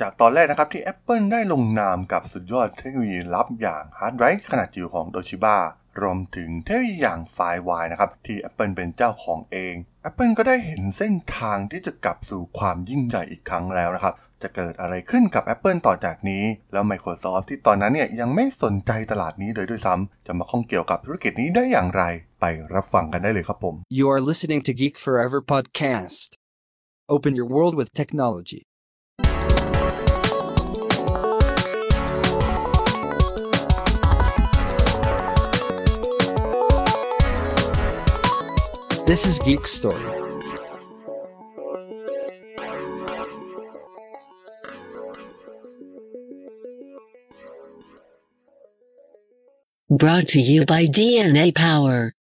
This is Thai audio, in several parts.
จากตอนแรกนะครับที่ Apple ได้ลงนามกับสุดยอดเทคโนโลยีลับอย่างฮาร์ดไดรฟ์ขนาดจิ๋วของโดชิบารวมถึงเทคโนโลยีอย่าง FireWire นะครับ ที่ Apple เป็นเจ้าของเอง Apple ก็ได้เห็นเส้นทางที่จะกลับสู่ความยิ่งใหญ่อีกครั้งแล้วนะครับ จะเกิดอะไรขึ้นกับ Apple ต่อจากนี้ แล้ว Microsoft ที่ตอนนั้นเนี่ยยังไม่สนใจตลาดนี้เลยด้วยซ้ำจะมาข้องเกี่ยวกับธุรกิจนี้ได้อย่างไร ไปรับฟังกันได้เลยครับผม You are listening to Geek Forever podcast. Open your world with technology. This is Geek Story. Brought to you by DNA Power.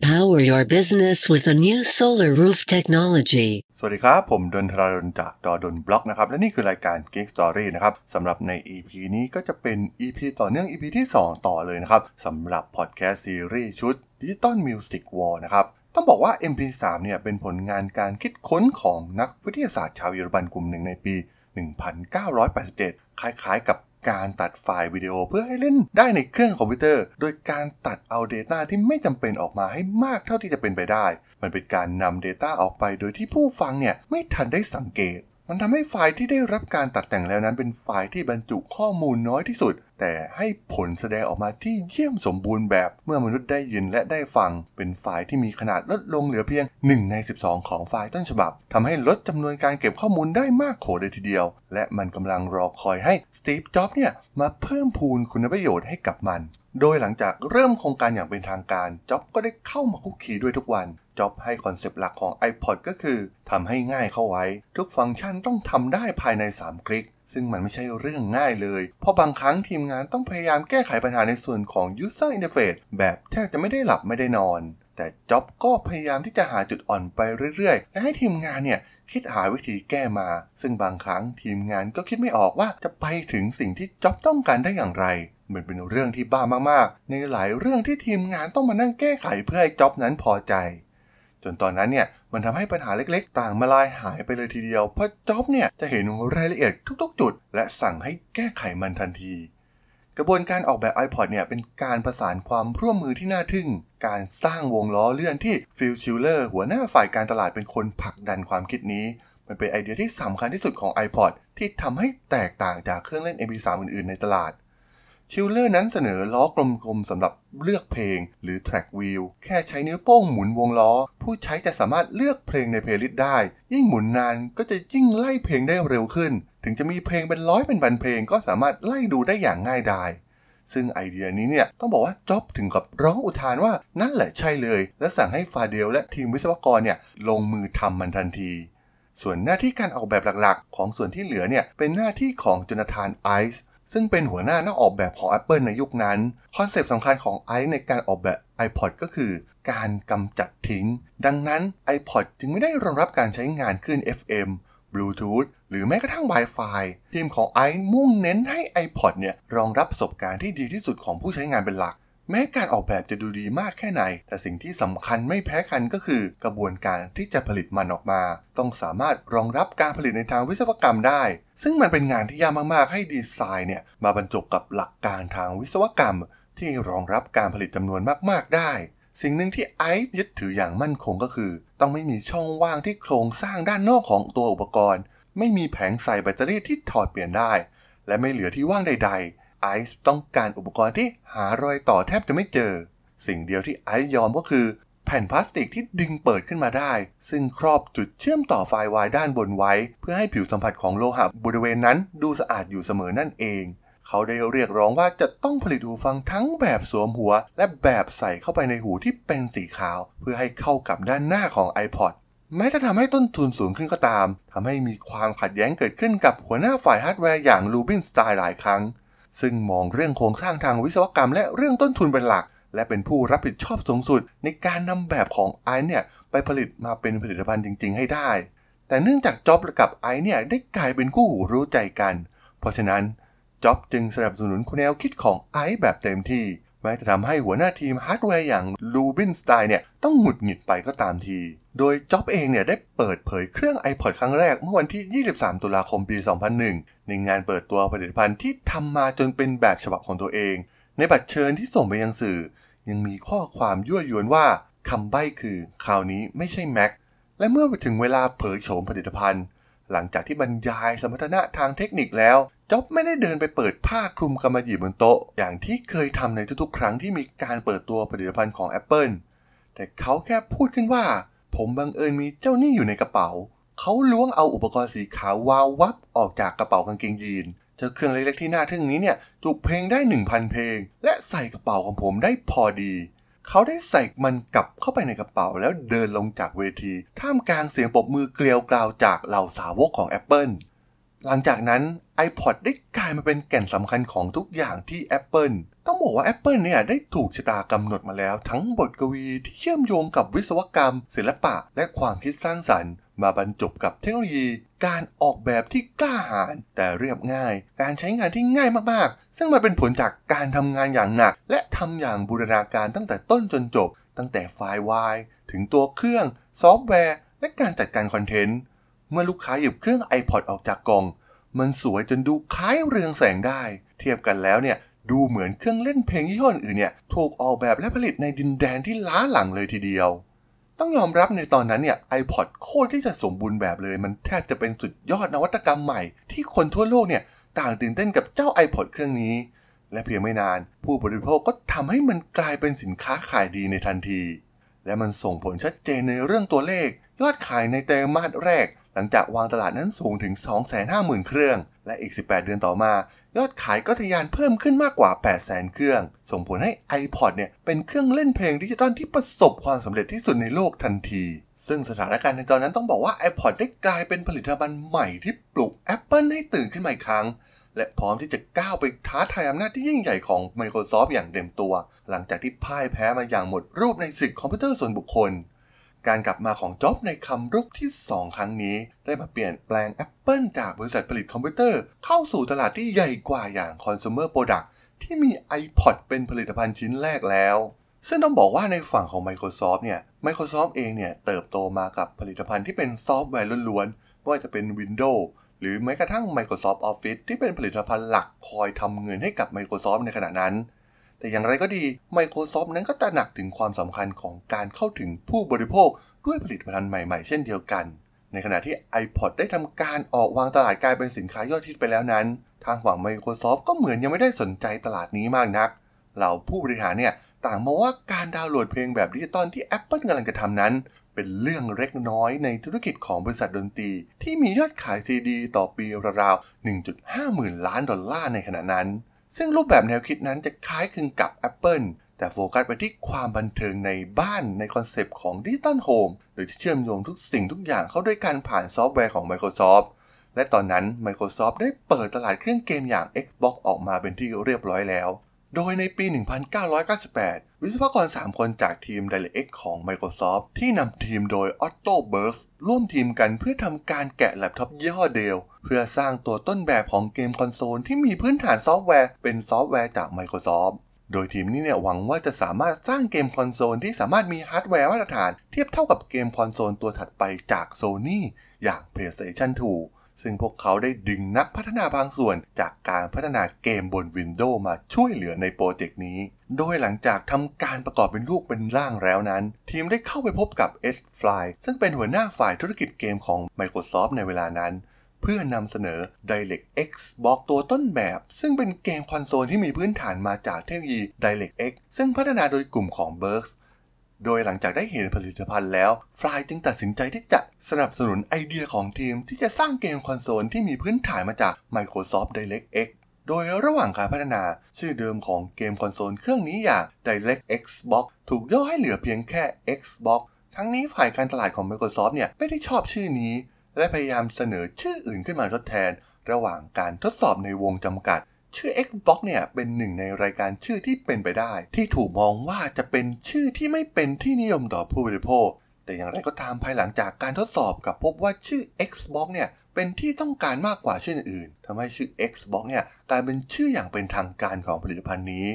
Power your business with a new solar roof technology. สวัสดีครับ ผมดนทราดนจากด.ดล็อกนะครับ และนี่คือรายการ Geek Story นะครับสำหรับใน EP นี้ก็จะเป็น EP ต่อเนื่อง EP ที่ 2 ต่อเลยนะครับสำหรับพอดแคสต์ซีรีส์ชุด Digital Music War นะครับ ต้องบอกว่า MP3 เนี่ยเป็นผลงานการคิดค้นของนักวิทยาศาสตร์ชาวเยอรมันกลุ่มหนึ่งในปี 1987 คล้ายๆกับการตัดไฟล์วิดีโอเพื่อให้เล่นได้ในเครื่องคอมพิวเตอร์ โดยการตัดเอา Data ที่ไม่จำเป็นออกมาให้มากเท่าที่จะเป็นไปได้ มันเป็นการนำ Data ออกไปโดยที่ผู้ฟังเนี่ยไม่ทันได้สังเกต มันทำให้ไฟล์ที่ได้รับการตัดแต่งแล้วนั้นเป็นไฟล์ที่บรรจุข้อมูลน้อยที่สุด แต่ให้ผลแสดงออกมาที่เยี่ยมสมบูรณ์แบบ เมื่อมนุษย์ได้ยินและได้ฟัง เป็นไฟล์ที่มีขนาดลดลงเหลือเพียง 1 ใน 12 ของไฟล์ต้นฉบับทำให้ลดจำนวนการเก็บข้อมูลได้มากโขเลยทีเดียว และมันกำลังรอคอยให้สตีฟจ็อบเนี่ยมาเพิ่มพูนคุณประโยชน์ให้กับมัน โดยหลังจากเริ่มโครงการอย่างเป็นทางการจ็อบก็ได้เข้ามาคุกคีด้วยทุกวันจ็อบให้คอนเซปต์หลักของ iPod ก็คือทำให้ง่ายเข้าไว้ ทุกฟังก์ชันต้องทำได้ภายใน 3 คลิก ซึ่งมันไม่ใช่เรื่องง่ายเลย เพราะบางครั้งทีมงานต้องพยายามแก้ไขปัญหาในส่วนของ User Interface แบบแทบจะไม่ได้หลับไม่ได้นอน แต่จ็อบก็พยายามที่จะหาจุดอ่อนไปเรื่อยๆ และให้ทีมงานเนี่ยคิดหาวิธีแก้มา ซึ่งบางครั้งทีมงานก็คิดไม่ออกว่าจะไปถึงสิ่งที่จ็อบส์ต้องการได้อย่างไร มันเป็นเรื่องที่บ้ามากๆ ในหลายเรื่องที่ทีมงานต้องมานั่งแก้ไขเพื่อให้จ็อบส์นั้นพอใจ จนตอนนั้นเนี่ยมันทำให้ปัญหาเล็กๆ ต่างมลายหายไปเลยทีเดียว เพราะจ็อบส์เนี่ยจะเห็นรายละเอียดทุกๆ จุด และสั่งให้แก้ไขมันทันที กระบวนการออกแบบ iPod เนี่ยเป็นการประสานความร่วมมือที่น่าทึ่ง การสร้างวงล้อเลื่อนที่ฟิลชิลเลอร์หัวหน้าฝ่ายการตลาดเป็นคนผลักดันความคิดนี้มันเป็นไอเดียที่สำคัญที่สุดของ iPod ที่ทำให้แตกต่างจากเครื่องเล่น MP3 อื่นๆ ในตลาด ชิลเลอร์นั้นเสนอล้อกลมๆสำหรับเลือกเพลงหรือ track wheel แค่ใช้นิ้วโป้งหมุนวงล้อ ผู้ใช้จะสามารถเลือกเพลงใน playlist ได้ ยิ่งหมุนนานก็จะยิ่งไล่เพลงได้เร็วขึ้น ถึงจะมีเพลงเป็นร้อยเป็นพันเพลงก็สามารถไล่ดูได้อย่างง่ายดายซึ่งไอเดียนี้เนี่ยต้องบอกว่าจ็อบส์ถึงกับร้องอุทานว่านั่นแหละใช่เลย และสั่งให้ฟาเดลและทีมวิศวกรเนี่ยลงมือทำมันทันที ส่วนหน้าที่การออกแบบหลักๆ ของส่วนที่เหลือเนี่ยเป็นหน้าที่ของจนาธานไอซ์ ซึ่งเป็นหัวหน้านักออกแบบของ Apple ในยุคนั้น คอนเซปต์สำคัญของไอซ์ในการออกแบบ iPod ก็คือการกำจัดทิ้ง ดังนั้น iPod จึงไม่ได้รองรับการใช้งานคลื่น FM Bluetooth หรือแม้กระทั่ง Wi-Fi ทีมของไอซ์มุ่งเน้นให้ iPod เนี่ยรองรับประสบการณ์ที่ดีที่สุดของผู้ใช้งานเป็นหลัก แม้การออกแบบจะดูดีมากแค่ไหน แต่สิ่งที่สำคัญไม่แพ้กันก็คือกระบวนการที่จะผลิตมันออกมา ต้องสามารถรองรับการผลิตในทางวิศวกรรมได้ ซึ่งมันเป็นงานที่ยากมากๆ ให้ดีไซน์เนี่ยมาบรรจบกับหลักการทางวิศวกรรม ที่รองรับการผลิตจำนวนมากๆได้ สิ่งหนึ่งที่ไอซ์ยึดถืออย่างมั่นคงก็คือ ต้องไม่มีช่องว่างที่โครงสร้างด้านนอกของตัวอุปกรณ์ ไม่มีแผงใส่แบตเตอรี่ที่ถอดเปลี่ยนได้ และไม่เหลือที่ว่างใด ๆ ไอซ์ต้องการอุปกรณ์ที่หารอยต่อแทบจะไม่เจอ สิ่งเดียวที่ไอซ์ยอมก็คือ แผ่นพลาสติกที่ดึงเปิดขึ้นมาได้ ซึ่งครอบจุดเชื่อมต่อไฟล์วายด้านบนไว้ เพื่อให้ผิวสัมผัสของโลหะบริเวณนั้นดูสะอาดอยู่เสมอนั่นเอง เขาได้เรียกร้องว่าจะต้องผลิตหูฟังทั้งแบบสวมหัว และแบบใส่เข้าไปในหูที่เป็นสีขาว เพื่อให้เข้ากับด้านหน้าของ iPod แม้จะทำให้ต้นทุนสูงขึ้นก็ตามทำให้มีความขัดแย้งเกิดขึ้นกับหัวหน้าฝ่ายฮาร์ดแวร์อย่างรูบินสไตน์หลายครั้ง ซึ่งมองเรื่องโครงสร้างทางวิศวกรรม และเรื่องต้นทุนเป็นหลัก และเป็นผู้รับผิดชอบสูงสุด ในการนำแบบของไอซ์เนี่ยไปผลิตมาเป็นผลิตภัณฑ์จริง ๆ ให้ได้ แต่เนื่องจากจ็อบกับไอซ์เนี่ยได้กลายเป็นคู่หูรู้ใจกัน เพราะฉะนั้นจ็อบส์จึงสนับสนุนแนวคิดของไอซ์แบบเต็มที่แม้จะทำให้หัวหน้าทีมฮาร์ดแวร์อย่างรูบินสไตน์เนี่ยต้องหงุดหงิดไปก็ตามที โดยจ็อบเองเนี่ยได้เปิดเผยเครื่อง iPod ครั้งแรกเมื่อวันที่ 23 ตุลาคมปี 2001 ในงานเปิดตัวผลิตภัณฑ์ที่ทำมาจนเป็นแบบฉบับของตัวเอง ในบัตรเชิญที่ส่งไปยังสื่อ ยังมีข้อความยั่วยวนว่าคำใบ้คือคราวนี้ไม่ใช่ Mac และเมื่อไปถึงเวลาเผยโฉมผลิตภัณฑ์ หลังจากที่บรรยายสมรรถนะทางเทคนิคแล้วจ็อบไม่ได้เดินไปเปิดผ้าคลุมกำมะหยี่บนโต๊ะ อย่างที่เคยทำในทุกๆ ครั้งที่มีการเปิดตัวผลิตภัณฑ์ของ Apple แต่เขาแค่พูดขึ้นว่า ผมบังเอิญมีเจ้านี่อยู่ในกระเป๋า เขาล้วงเอาอุปกรณ์สีขาววาววับออกจากกระเป๋ากางเกงยีนเจ้าเครื่องเล็กๆที่น่าทึ่งนี้เนี่ยจุเพลงได้ 1,000 เพลง และใส่กระเป๋าของผมได้พอดี เขาได้ใส่มันกลับเข้าไปในกระเป๋าแล้วเดินลงจากเวที ท่ามกลางเสียงปรบมือเกลียวกราวจากเหล่าสาวกของ Apple หลังจากนั้น iPod ได้กลายมาเป็นแก่นสำคัญของทุกอย่างที่ Apple ต้องบอกว่า Apple เนี่ยได้ถูกชะตากำหนดมาแล้ว ทั้งบทกวีที่เชื่อมโยงกับวิศวกรรม ศิลปะ และความคิดสร้างสรรค์ มาบรรจบกับเทคโนโลยี การออกแบบที่กล้าหาญแต่เรียบง่าย การใช้งานที่ง่ายมากๆ ซึ่งมันเป็นผลจากการทำงานอย่างหนัก และทำอย่างบูรณาการตั้งแต่ต้นจนจบ ตั้งแต่ FireWire ถึงตัวเครื่อง ซอฟต์แวร์ และการจัดการ content เมื่อลูกค้าหยิบเครื่อง iPod ออกจากกล่อง มันสวยจนดูคล้ายเรืองแสงได้ เทียบกันแล้วเนี่ย ดูเหมือนเครื่องเล่นเพลงยี่ห้ออื่นเนี่ยถูกออกแบบและผลิตในดินแดนที่ล้าหลังเลยทีเดียว ต้องยอมรับในตอนนั้นเนี่ย iPod โคตรที่จะสมบูรณ์แบบเลย มันแทบจะเป็นสุดยอดนวัตกรรมใหม่ ที่คนทั่วโลกเนี่ยต่างตื่นเต้นกับเจ้า iPod เครื่องนี้ และเพียงไม่นาน ผู้บริโภคก็ทำให้มันกลายเป็นสินค้าขายดีในทันที และมันส่งผลชัดเจนในเรื่องตัวเลข ยอดขายในไตรมาสแรก หลังจากวางตลาดนั้นสูงถึง 250,000 เครื่อง และอีก 18 เดือนต่อมา ยอดขายก็ทะยานเพิ่มขึ้นมากกว่า 8 0 0 0 0 เครื่อง ส่งผลให้ iPod เนี่ยเป็นเครื่องเล่นเพลงดิจิตอลที่ประสบความสำเร็จที่สุดในโลกทันที ซึ่งสถานการณ์ในตอนนั้นต้องบอกว่า iPod ได้กลายเป็นผลิตภัณฑ์ใหม่ที่ปลุก Apple ให้ตื่นขึ้นมาอีกครั้ง และพร้อมที่จะก้าวไปท้าทายอำนาจที่ยิ่งใหญ่ของ Microsoft อย่างเต็มตัว หลังจากที่พ่ายแพ้มาอย่างหมดรูปในศึกคอมพิวเตอร์ส่วนบุคคล การกลับมาของจ็อบส์ในคำรบที่ 2 ครั้งนี้ ได้มาเปลี่ยนแปลง Apple จากบริษัทผลิตคอมพิวเตอร์ เข้าสู่ตลาดที่ใหญ่กว่าอย่าง Consumer Product ที่มี iPod เป็นผลิตภัณฑ์ชิ้นแรกแล้ว ซึ่งต้องบอกว่าในฝั่งของ Microsoft เนี่ย Microsoft เองเนี่ย เติบโตมากับผลิตภัณฑ์ที่เป็นซอฟต์แวร์ล้วนๆไม่ว่าจะเป็น Windows หรือแม้กระทั่ง Microsoft Office ที่เป็นผลิตภัณฑ์หลักคอยทำเงินให้กับ Microsoft ในขณะนั้น แต่อย่างไรก็ดี Microsoft นั้นก็ตระหนักถึงความสำคัญของการเข้าถึงผู้บริโภคด้วยผลิตภัณฑ์ใหม่ๆ เช่นเดียวกัน ในขณะที่ iPod ได้ทำการออกวางตลาดกลายเป็นสินค้ายอดฮิตไปแล้วนั้น ทางฝั่ง Microsoft ก็เหมือนยังไม่ได้สนใจตลาดนี้มากนัก เหล่าผู้บริหารเนี่ยต่างมองว่าการดาวน์โหลดเพลงแบบดิจิตอลที่ Apple กำลังจะทำนั้น เป็นเรื่องเล็กน้อยในธุรกิจของบริษัทดนตรี ที่มียอดขายซีดี ต่อปีราวๆ 1.5 หมื่นล้านดอลลาร์ในขณะนั้น ซึ่งรูปแบบแนวคิดนั้นจะคล้ายคลึงกับ Apple แต่โฟกัสไปที่ความบันเทิงในบ้านในคอนเซปต์ของ Digital Home โดยที่เชื่อมโยงทุกสิ่งทุกอย่างเข้าด้วยกันผ่านซอฟต์แวร์ของ Microsoft และตอนนั้น Microsoft ได้เปิดตลาดเครื่องเกมอย่าง Xbox ออกมาเป็นที่เรียบร้อยแล้ว โดยในปี 1998 วิศวกร 3 คนจากทีม DirectX ของ Microsoft ที่นำทีมโดย Otto Berkes ร่วมทีมกันเพื่อทำการแกะแล็ปท็อปยี่ห้อ Dell เพื่อสร้างตัวต้นแบบของเกมคอนโซลที่มีพื้นฐานซอฟต์แวร์ เป็นซอฟต์แวร์จาก Microsoft โดยทีมนี้เนี่ยหวังว่าจะสามารถสร้างเกมคอนโซลที่สามารถมีฮาร์ดแวร์มาตรฐาน เทียบเท่ากับเกมคอนโซลตัวถัดไปจาก Sony อย่าง PlayStation 2 ซึ่งพวกเขาได้ดึงนักพัฒนาบางส่วนจากการพัฒนาเกมบน Windows มาช่วยเหลือในโปรเจกต์นี้ โดยหลังจากทำการประกอบเป็นรูปเป็นร่างแล้วนั้น ทีมได้เข้าไปพบกับ S Fly ซึ่งเป็นหัวหน้าฝ่ายธุรกิจเกมของ Microsoft ในเวลานั้น เพื่อนำเสนอ DirectX Box ตัวต้นแบบ ซึ่งเป็นเกมคอนโซลที่มีพื้นฐานมาจากเทคโนโลยี DirectX ซึ่งพัฒนาโดยกลุ่มของ b e r k s โดยหลังจากได้เห็นผลิตภัณฑ์แล้ว Fries จึงตัดสินใจที่จะสนับสนุนไอเดียของทีมที่จะสร้างเกมคอนโซลที่มีพื้นฐานมาจาก Microsoft DirectX โดยระหว่างการพัฒนาชื่อเดิมของเกมคอนโซลเครื่องนี้อย่าง DirectX Box ถูกย่อให้เหลือเพียงแค่ Xbox ทั้งนี้ฝ่ายการตลาดของ Microsoft เนี่ยไม่ได้ชอบชื่อนี้ และพยายามเสนอชื่ออื่นขึ้นมาทดแทน ระหว่างการทดสอบในวงจำกัด ชื่อ Xbox เนี่ยเป็นหนึ่งในรายการชื่อที่เป็นไปได้ ที่ถูกมองว่าจะเป็นชื่อที่ไม่เป็นที่นิยมต่อผู้บริโภค แต่อย่างไรก็ตามภายหลังจากการทดสอบกับพบว่าชื่อ Xbox เนี่ยเป็นที่ต้องการมากกว่าชื่ออื่นทำให้ชื่อ Xbox เนี่ยกลายเป็นชื่ออย่างเป็นทางการของผลิตภัณฑ์นี้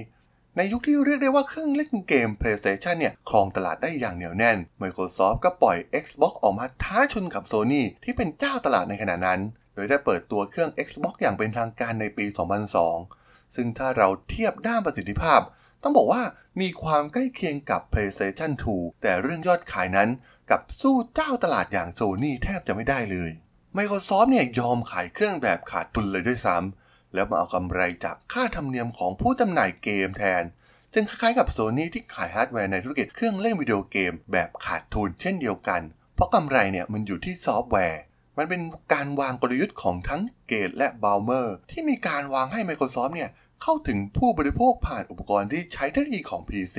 ในในยุคที่เรียกได้ว่าเครื่องเล่นเกม PlayStation เนี่ยครองตลาดได้อย่างเหนียวแน่น Microsoft ก็ปล่อย Xbox ออกมาท้าชนกับ Sony ที่เป็นเจ้าตลาดในขณะนั้น โดยได้เปิดตัวเครื่อง Xbox อย่างเป็นทางการในปี 2002 ซึ่งถ้าเราเทียบด้านประสิทธิภาพ ต้องบอกว่ามีความใกล้เคียงกับ PlayStation 2 แต่เรื่องยอดขายนั้นกับสู้เจ้าตลาดอย่าง Sony แทบจะไม่ได้เลย Microsoft เนี่ยยอมขายเครื่องแบบขาดทุนเลยด้วยซ้ำแล้วมาเอากำไรจากค่าธรรมเนียมของผู้จำหน่ายเกมแทนจึงคล้ายๆกับ Sony ที่ขายฮาร์ดแวร์ในธุรกิจเครื่องเล่นวิดีโอเกมแบบขาดทุนเช่นเดียวกัน เพราะกำไรเนี่ยมันอยู่ที่ซอฟต์แวร์ มันเป็นการวางกลยุทธ์ของทั้งเกตและบ a ลเมอร์ ที่มีการวางให้ Microsoft เนี่ยเข้าถึงผู้บริโภคผ่านอุปกรณ์ที่ใช้เทคโนโลยีของ PC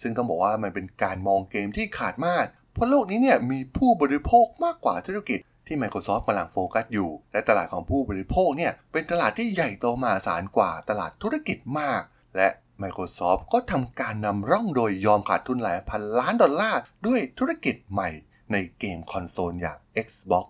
ซึ่งต้องบอกว่ามันเป็นการมองเกมที่ขาดมาก เพราะโลกนี้เนี่ยมีผู้บริโภคมากกว่าธุรกิจที่ Microsoft กำลังโฟกัสอยู่ และตลาดของผู้บริโภคเนี่ยเป็นตลาดที่ใหญ่โตมหาศาลกว่าตลาดธุรกิจมาก และ Microsoft ก็ทำการนำร่องโดยยอมขาดทุนหลายพันล้านดอลลาร์ด้วยธุรกิจใหม่ในเกมคอนโซลอย่าง Xbox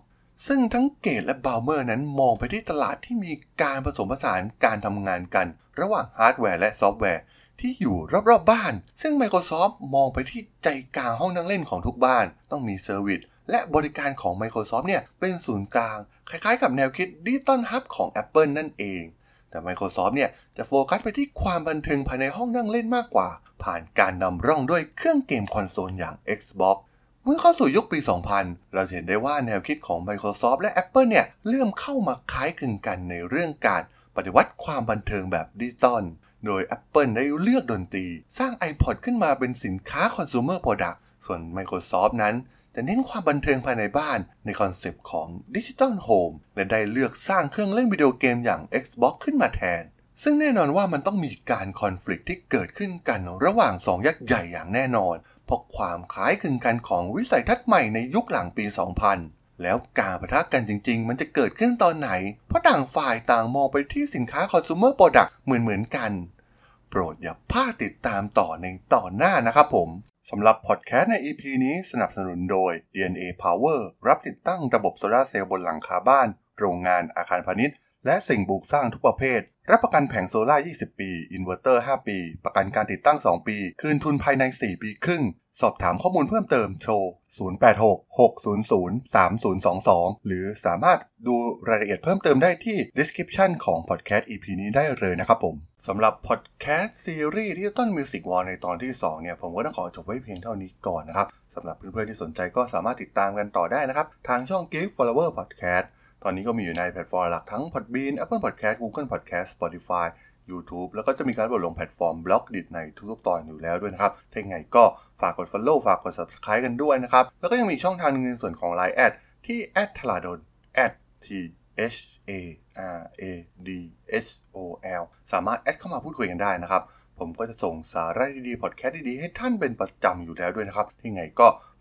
ซึ่งทั้งเกตและ Ballmer นั้นมองไปที่ตลาดที่มีการผสมผสานการทำงานกัน ระหว่างฮาร์ดแวร์และซอฟต์แวร์ ที่อยู่รอบๆบ้าน ซึ่ง Microsoft มองไปที่ใจกลางห้องนั่งเล่นของทุกบ้าน ต้องมี service และบริการของ Microsoft เนี่ยเป็นศูนย์กลาง คล้ายๆกับแนวคิด Digital Hub ของ Apple นั่นเอง แต่ Microsoft เนี่ยจะโฟกัสไปที่ความบันเทิงภายในห้องนั่งเล่นมากกว่า ผ่านการนำร่องด้วยเครื่องเกมคอนโซลอย่าง Xbox เมื่อเข้าสู่ยุคปี 2000 เราเห็นได้ว่าแนวคิดของ Microsoft และ Apple เนี่ยเริ่มเข้ามาคล้ายคลึงกันในเรื่องการปฏิวัติความบันเทิงแบบดิจิตอล โดย Apple ได้เลือกดนตรี สร้าง iPod ขึ้นมาเป็นสินค้า Consumer Product ส่วน Microsoft นั้นจะเน้นความบันเทิงภายในบ้านในคอนเซปต์ของ Digital Home และได้เลือกสร้างเครื่องเล่นวิดีโอเกมอย่าง Xbox ขึ้นมาแทน ซึ่งแน่นอนว่ามันต้องมีการคอน FLICT ที่เกิดขึ้นกันระหว่างสองยักษ์ใหญ่อย่างแน่นอน เพราะความคล้ายคลึงกันของวิสัยทัศน์ใหม่ในยุคหลังปี 2000 แล้วการประทะกันจริง ๆ มันจะเกิดขึ้นตอนไหน เพราะต่างฝ่ายต่างมองไปที่สินค้า Consumer Product เหมือนๆกัน โปรดอย่าพลาดติดตามต่อในตอนหน้านะครับผมสำหรับพอดแคสต์ใน EP นี้สนับสนุนโดย DNA Power รับติดตั้งระบบโซลาเซลล์บนหลังคาบ้าน โรงงานอาคารพาณิชย์ และสิ่งปลูกสร้างทุกประเภท รับประกันแผงโซล่า 20 ปี อินเวอร์เตอร์ 5 ปี ประกันการติดตั้ง 2 ปี คืนทุนภายใน 4 ปีครึ่ง สอบถามข้อมูลเพิ่มเติมโทร 086-600-3022 หรือสามารถดูรายละเอียดเพิ่มเติมได้ที่ description ของ podcast EP นี้ได้เลยนะครับผมสำหรับ podcast ซีรีส์ที่ต้น Music War ในตอนที่ 2 เนี่ย ผมก็ต้องขอจบไว้เพียงเท่านี้ก่อนนะครับสำหรับเพื่อนๆที่สนใจก็สามารถติดตามกันต่อได้นะครับ ทางช่อง Geek Forever Podcast ตอนนี้ก็มีอยู่ในแพลตฟอร์มหลักทั้ง Podbean Apple Podcast Google Podcast Spotify YouTube แล้วก็จะมีการโพสต์ลงแพลตฟอร์ม Blockdit ในทุกๆตอนอยู่แล้วด้วยนะครับ ถ้ายังไงก็ฝากกด Follow ฝากกด Subscribe กันด้วยนะครับ แล้วก็ยังมีช่องทางนึงในส่วนของ Line แอดที่ t h a l a d o n t h a r a d h o l สามารถแอดเข้ามาพูดคุยกันได้นะครับ ผมก็จะส่งสาระดีๆพอดแคสต์ดีๆ ให้ท่านเป็นประจำอยู่แล้วด้วยนะครับ ที่ไงก็